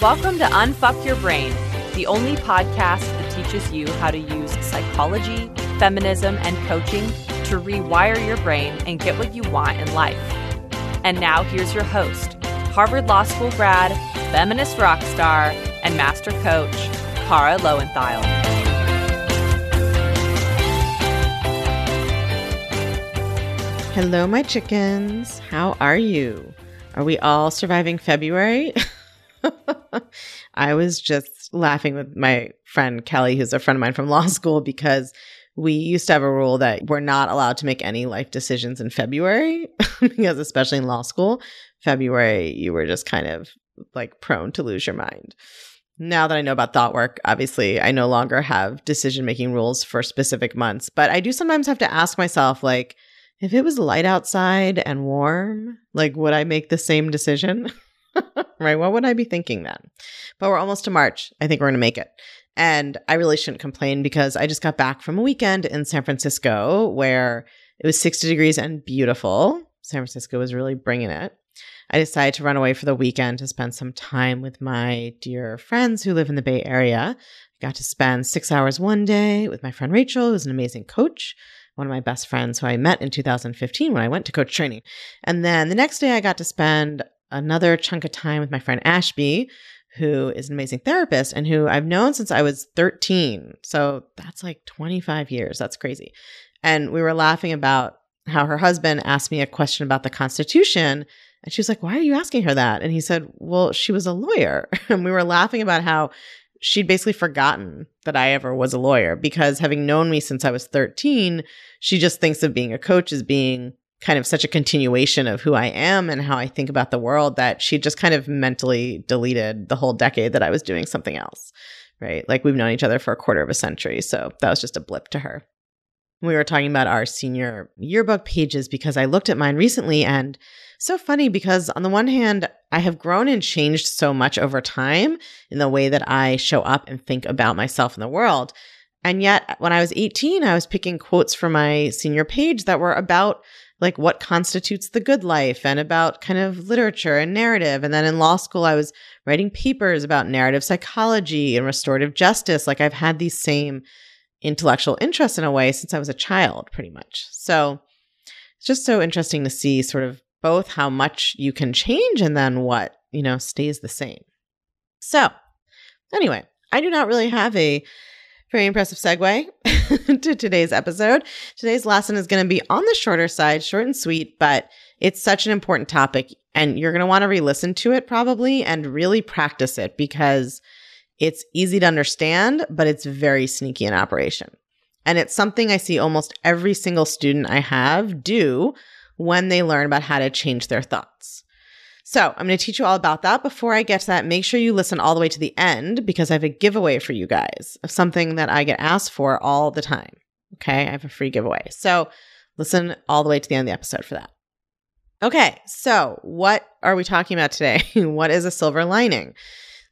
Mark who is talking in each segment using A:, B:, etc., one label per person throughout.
A: Welcome to Unfuck Your Brain, the only podcast that teaches you how to use psychology, feminism, and coaching to rewire your brain and get what you want in life. And now here's your host, Harvard Law School grad, feminist rock star, and master coach, Kara Loewentheil.
B: Hello, my chickens. How are you? Are we all surviving February? I was just laughing with my friend Kelly, who's a friend of mine from law school, because we used to have a rule that we're not allowed to make any life decisions in February, because especially in law school, February, you were just kind of like prone to lose your mind. Now that I know about thought work, obviously, I no longer have decision making rules for specific months, but I do sometimes have to ask myself, like, if it was light outside and warm, like, would I make the same decision? Right? What would I be thinking then? But we're almost to March. I think we're going to make it. And I really shouldn't complain because I just got back from a weekend in San Francisco where it was 60 degrees and beautiful. San Francisco was really bringing it. I decided to run away for the weekend to spend some time with my dear friends who live in the Bay Area. I got to spend six hours one day with my friend Rachel, who's an amazing coach, one of my best friends who I met in 2015 when I went to coach training. And then the next day, I got to spend another chunk of time with my friend Ashby, who is an amazing therapist and who I've known since I was 13. So that's like 25 years. That's crazy. And we were laughing about how her husband asked me a question about the Constitution. And she was like, Why are you asking her that? And he said, Well, she was a lawyer. and we were laughing about how she'd basically forgotten that I ever was a lawyer because having known me since I was 13, she just thinks of being a coach as being kind of such a continuation of who I am and how I think about the world that she just kind of mentally deleted the whole decade that I was doing something else. Right. Like we've known each other for a quarter of a century. So that was just a blip to her. We were talking about our senior yearbook pages because I looked at mine recently and so funny because on the one hand, I have grown and changed so much over time in the way that I show up and think about myself in the world. And yet, when I was 18, I was picking quotes from my senior page that were about like what constitutes the good life and about kind of literature and narrative. And then in law school, I was writing papers about narrative psychology and restorative justice. Like I've had these same intellectual interests in a way since I was a child, pretty much. So it's just so interesting to see sort of both how much you can change and then what, you know, stays the same. So anyway, I do not really have a very impressive segue to today's episode. Today's lesson is going to be on the shorter side, short and sweet, but it's such an important topic and you're going to want to re listen to it probably and really practice it because it's easy to understand, but it's very sneaky in operation. And it's something I see almost every single student I have do when they learn about how to change their thoughts. So I'm going to teach you all about that. Before I get to that, make sure you listen all the way to the end because I have a giveaway for you guys of something that I get asked for all the time. Okay. I have a free giveaway. So listen all the way to the end of the episode for that. Okay. So what are we talking about today? what is a silver lining?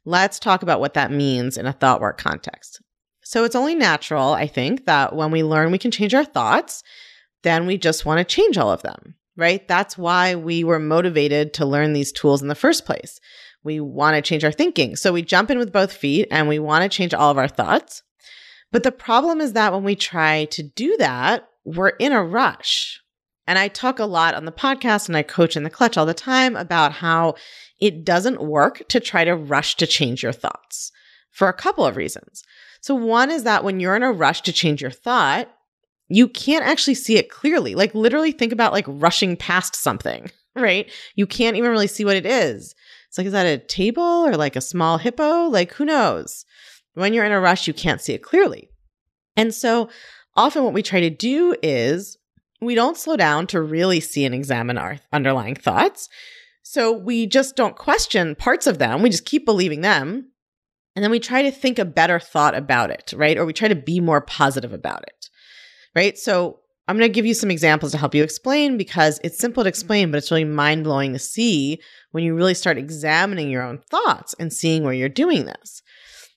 B: Let's talk about what that means in a thought work context. So it's only natural, I think, that when we learn we can change our thoughts, then we just want to change all of them right? That's why we were motivated to learn these tools in the first place. We want to change our thinking. So we jump in with both feet and we want to change all of our thoughts. But the problem is that when we try to do that, we're in a rush. And I talk a lot on the podcast and I coach in the clutch all the time about how it doesn't work to try to rush to change your thoughts for a couple of reasons. So, one is that when you're in a rush to change your thought, you can't actually see it clearly. Like literally think about like rushing past something, right? You can't even really see what it is. It's like, is that a table or like a small hippo? Like, who knows? When you're in a rush, you can't see it clearly. And so often what we try to do is we don't slow down to really see and examine our underlying thoughts. So we just don't question parts of them. We just keep believing them. And then we try to think a better thought about it, right? Or we try to be more positive about it right? So I'm going to give you some examples to help you explain because it's simple to explain, but it's really mind blowing to see when you really start examining your own thoughts and seeing where you're doing this.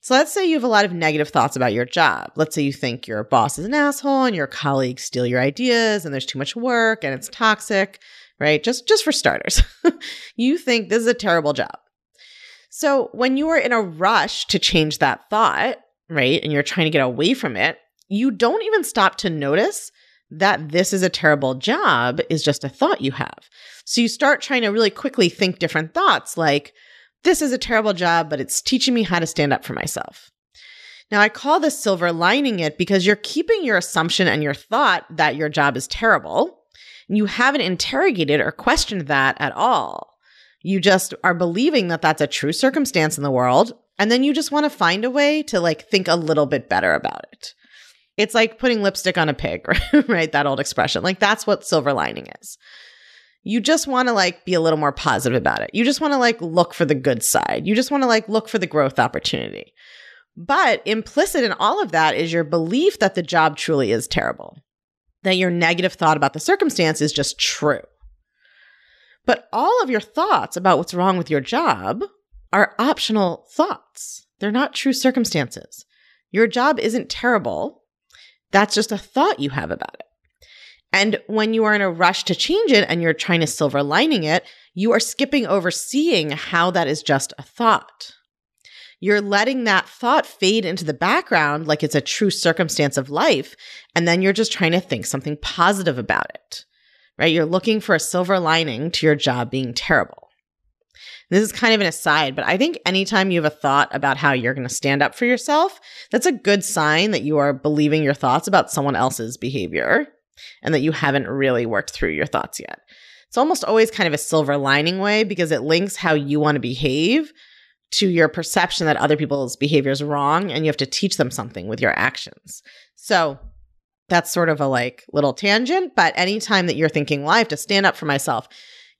B: So let's say you have a lot of negative thoughts about your job. Let's say you think your boss is an asshole and your colleagues steal your ideas and there's too much work and it's toxic, right? Just just for starters. you think this is a terrible job. So when you are in a rush to change that thought, right, and you're trying to get away from it, you don't even stop to notice that this is a terrible job is just a thought you have. So you start trying to really quickly think different thoughts like, this is a terrible job, but it's teaching me how to stand up for myself. Now, I call this silver lining it because you're keeping your assumption and your thought that your job is terrible. And You haven't interrogated or questioned that at all. You just are believing that that's a true circumstance in the world. And then you just want to find a way to like think a little bit better about it. It's like putting lipstick on a pig, right? That old expression. Like that's what silver lining is. You just want to like be a little more positive about it. You just want to like look for the good side. You just want to like look for the growth opportunity. But implicit in all of that is your belief that the job truly is terrible, that your negative thought about the circumstance is just true. But all of your thoughts about what's wrong with your job are optional thoughts. They're not true circumstances. Your job isn't terrible. That's just a thought you have about it. And when you are in a rush to change it and you're trying to silver lining it, you are skipping over seeing how that is just a thought. You're letting that thought fade into the background like it's a true circumstance of life. And then you're just trying to think something positive about it right? You're looking for a silver lining to your job being terrible. This is kind of an aside, but I think anytime you have a thought about how you're going to stand up for yourself, that's a good sign that you are believing your thoughts about someone else's behavior and that you haven't really worked through your thoughts yet. It's almost always kind of a silver lining way because it links how you want to behave to your perception that other people's behavior is wrong and you have to teach them something with your actions. So, that's sort of a like little tangent, but anytime that you're thinking, well, I have to stand up for myself,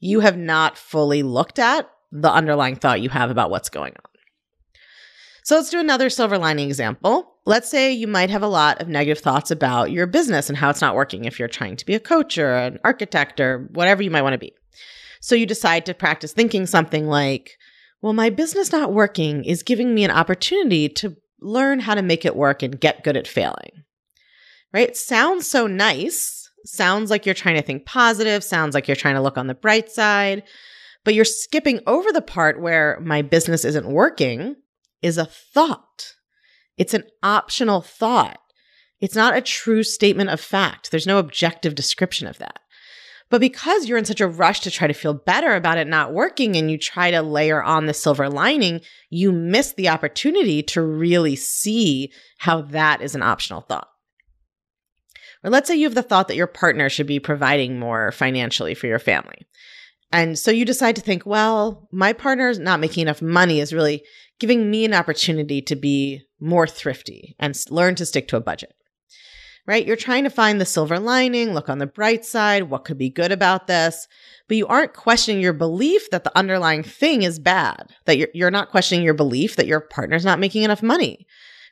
B: you have not fully looked at the underlying thought you have about what's going on. So let's do another silver lining example. Let's say you might have a lot of negative thoughts about your business and how it's not working if you're trying to be a coach or an architect or whatever you might want to be. So you decide to practice thinking something like, well, my business not working is giving me an opportunity to learn how to make it work and get good at failing right? Sounds so nice. Sounds like you're trying to think positive. Sounds like you're trying to look on the bright side. But you're skipping over the part where my business isn't working is a thought. It's an optional thought. It's not a true statement of fact. There's no objective description of that. But because you're in such a rush to try to feel better about it not working and you try to layer on the silver lining, you miss the opportunity to really see how that is an optional thought. Or let's say you have the thought that your partner should be providing more financially for your family. And so you decide to think, well, my partner's not making enough money is really giving me an opportunity to be more thrifty and learn to stick to a budget. Right? You're trying to find the silver lining, look on the bright side, what could be good about this, but you aren't questioning your belief that the underlying thing is bad, that you're, you're not questioning your belief that your partner's not making enough money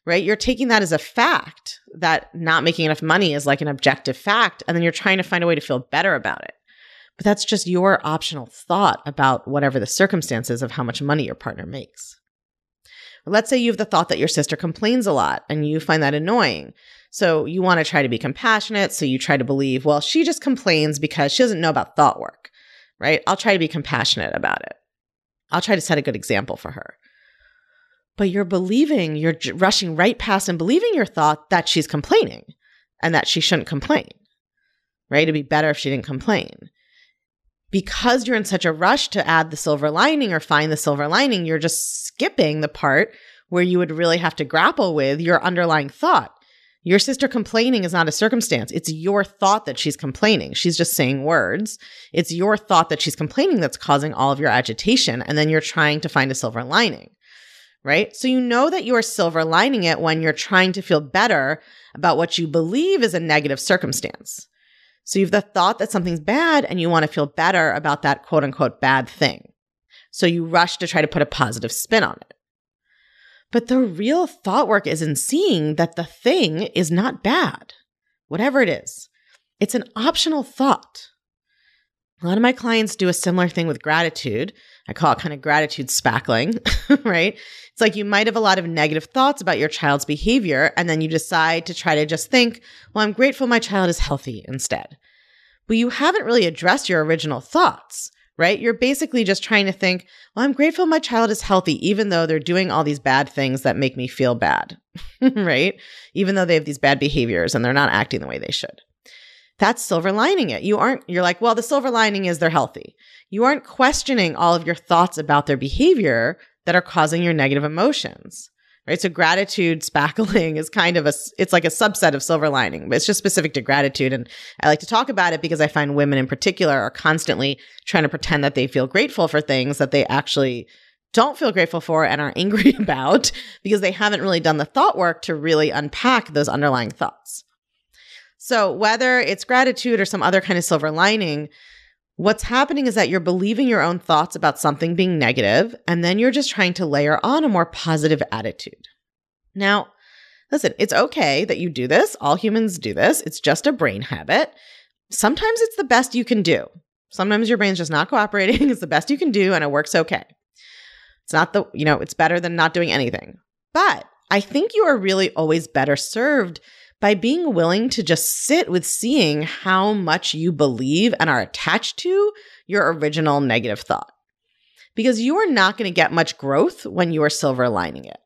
B: right? You're taking that as a fact that not making enough money is like an objective fact. And then you're trying to find a way to feel better about it. But that's just your optional thought about whatever the circumstances of how much money your partner makes. let's say you have the thought that your sister complains a lot and you find that annoying. So you want to try to be compassionate. So you try to believe, well, she just complains because she doesn't know about thought work, right? I'll try to be compassionate about it. I'll try to set a good example for her but you're believing, you're rushing right past and believing your thought that she's complaining and that she shouldn't complain, right? It'd be better if she didn't complain. Because you're in such a rush to add the silver lining or find the silver lining, you're just skipping the part where you would really have to grapple with your underlying thought. Your sister complaining is not a circumstance. It's your thought that she's complaining. She's just saying words. It's your thought that she's complaining that's causing all of your agitation. And then you're trying to find a silver lining right? So you know that you are silver lining it when you're trying to feel better about what you believe is a negative circumstance. So you have the thought that something's bad and you want to feel better about that quote unquote bad thing. So you rush to try to put a positive spin on it. But the real thought work is in seeing that the thing is not bad, whatever it is. It's an optional thought. A lot of my clients do a similar thing with gratitude. I call it kind of gratitude spackling, right? It's like you might have a lot of negative thoughts about your child's behavior, and then you decide to try to just think, well, I'm grateful my child is healthy instead. But you haven't really addressed your original thoughts, right? You're basically just trying to think, well, I'm grateful my child is healthy, even though they're doing all these bad things that make me feel bad, right? Even though they have these bad behaviors and they're not acting the way they should. That's silver lining it. You aren't, you're like, well, the silver lining is they're healthy. You aren't questioning all of your thoughts about their behavior that are causing your negative emotions right? So gratitude spackling is kind of a, it's like a subset of silver lining, but it's just specific to gratitude. And I like to talk about it because I find women in particular are constantly trying to pretend that they feel grateful for things that they actually don't feel grateful for and are angry about because they haven't really done the thought work to really unpack those underlying thoughts. So whether it's gratitude or some other kind of silver lining, What's happening is that you're believing your own thoughts about something being negative, and then you're just trying to layer on a more positive attitude. Now, listen, it's okay that you do this. All humans do this. It's just a brain habit. Sometimes it's the best you can do. Sometimes your brain's just not cooperating. It's the best you can do, and it works okay. It's not the, you know, it's better than not doing anything. But I think you are really always better served by being willing to just sit with seeing how much you believe and are attached to your original negative thought. Because you are not going to get much growth when you are silver lining it.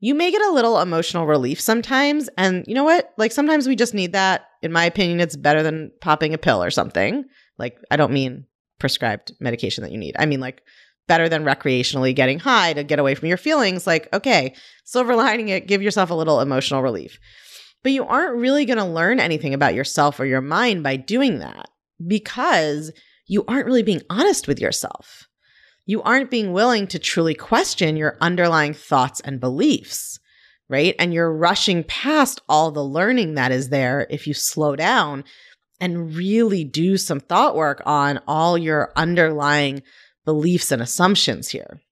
B: You may get a little emotional relief sometimes. And you know what? Like sometimes we just need that. In my opinion, it's better than popping a pill or something. Like, I don't mean prescribed medication that you need. I mean, like, better than recreationally getting high to get away from your feelings. Like, okay, silver lining it, give yourself a little emotional relief. But you aren't really going to learn anything about yourself or your mind by doing that because you aren't really being honest with yourself. You aren't being willing to truly question your underlying thoughts and beliefs, right? And you're rushing past all the learning that is there if you slow down and really do some thought work on all your underlying beliefs and assumptions here.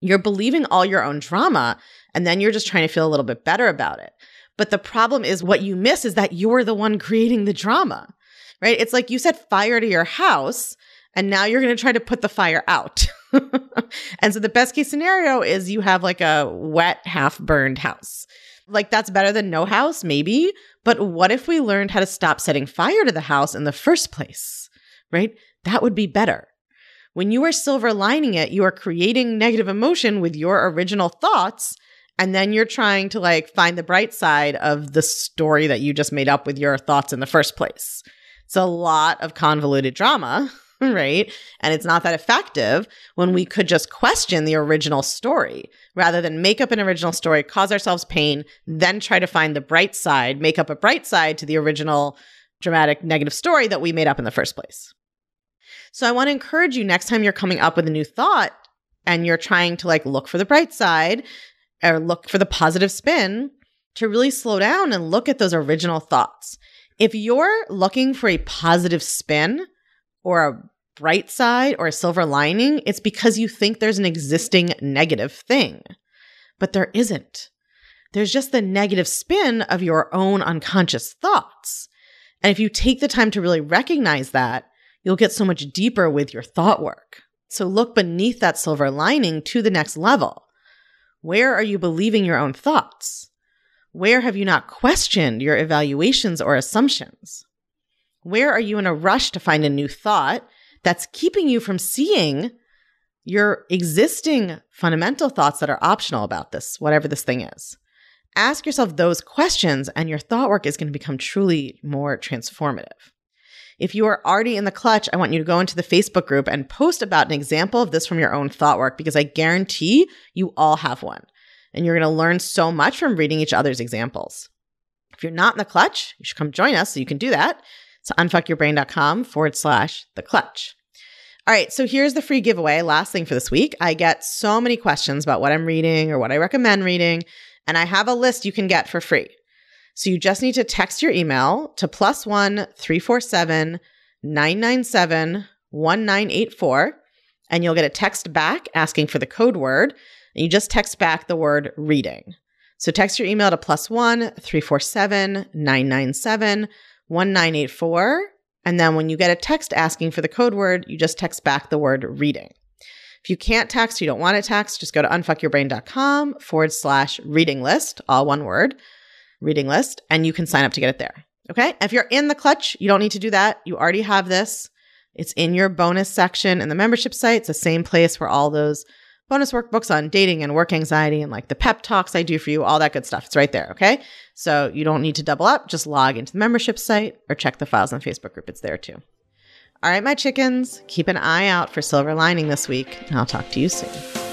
B: You're believing all your own drama, and then you're just trying to feel a little bit better about it. But the problem is what you miss is that you're the one creating the drama, right? It's like you set fire to your house and now you're going to try to put the fire out. and so the best case scenario is you have like a wet, half burned house. Like that's better than no house, maybe. But what if we learned how to stop setting fire to the house in the first place, right? That would be better. When you are silver lining it, you are creating negative emotion with your original thoughts and then you're trying to like find the bright side of the story that you just made up with your thoughts in the first place. It's a lot of convoluted drama, right? And it's not that effective when we could just question the original story rather than make up an original story, cause ourselves pain, then try to find the bright side, make up a bright side to the original dramatic negative story that we made up in the first place. So I want to encourage you next time you're coming up with a new thought and you're trying to like look for the bright side or look for the positive spin to really slow down and look at those original thoughts. If you're looking for a positive spin or a bright side or a silver lining, it's because you think there's an existing negative thing. But there isn't. There's just the negative spin of your own unconscious thoughts. And if you take the time to really recognize that, you'll get so much deeper with your thought work. So look beneath that silver lining to the next level. Where are you believing your own thoughts? Where have you not questioned your evaluations or assumptions? Where are you in a rush to find a new thought that's keeping you from seeing your existing fundamental thoughts that are optional about this, whatever this thing is? Ask yourself those questions, and your thought work is going to become truly more transformative. If you are already in the clutch, I want you to go into the Facebook group and post about an example of this from your own thought work because I guarantee you all have one. And you're going to learn so much from reading each other's examples. If you're not in the clutch, you should come join us so you can do that. It's unfuckyourbrain.com forward slash the clutch. All right, so here's the free giveaway. Last thing for this week. I get so many questions about what I'm reading or what I recommend reading, and I have a list you can get for free. So you just need to text your email to plus one 347 997 1984, and you'll get a text back asking for the code word. And you just text back the word reading. So text your email to plus one 347 997 1984. And then when you get a text asking for the code word, you just text back the word reading. If you can't text, you don't want to text, just go to unfuckyourbrain.com forward slash reading list, all one word reading list, and you can sign up to get it there. Okay. If you're in the clutch, you don't need to do that. You already have this. It's in your bonus section in the membership site. It's the same place where all those bonus workbooks on dating and work anxiety and like the pep talks I do for you, all that good stuff. It's right there. Okay. So you don't need to double up. Just log into the membership site or check the files on Facebook group. It's there too. All right, my chickens, keep an eye out for Silver Lining this week, and I'll talk to you soon.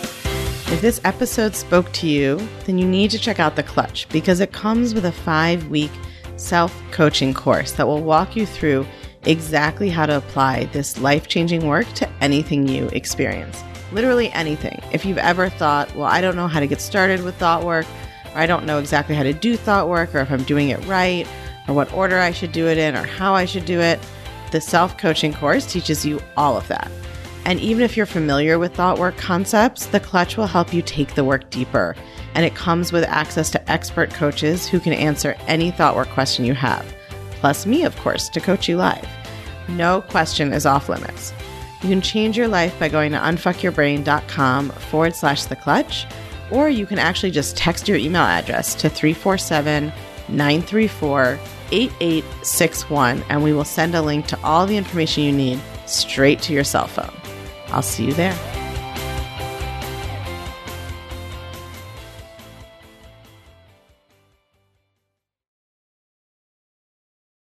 B: If this episode spoke to you, then you need to check out The Clutch because it comes with a five week self coaching course that will walk you through exactly how to apply this life changing work to anything you experience. Literally anything. If you've ever thought, well, I don't know how to get started with thought work, or I don't know exactly how to do thought work, or if I'm doing it right, or what order I should do it in, or how I should do it, the self coaching course teaches you all of that. And even if you're familiar with thought work concepts, the clutch will help you take the work deeper. And it comes with access to expert coaches who can answer any thought work question you have, plus me, of course, to coach you live. No question is off limits. You can change your life by going to unfuckyourbrain.com forward slash the clutch, or you can actually just text your email address to 347 934 8861, and we will send a link to all the information you need straight to your cell phone. I'll see you there.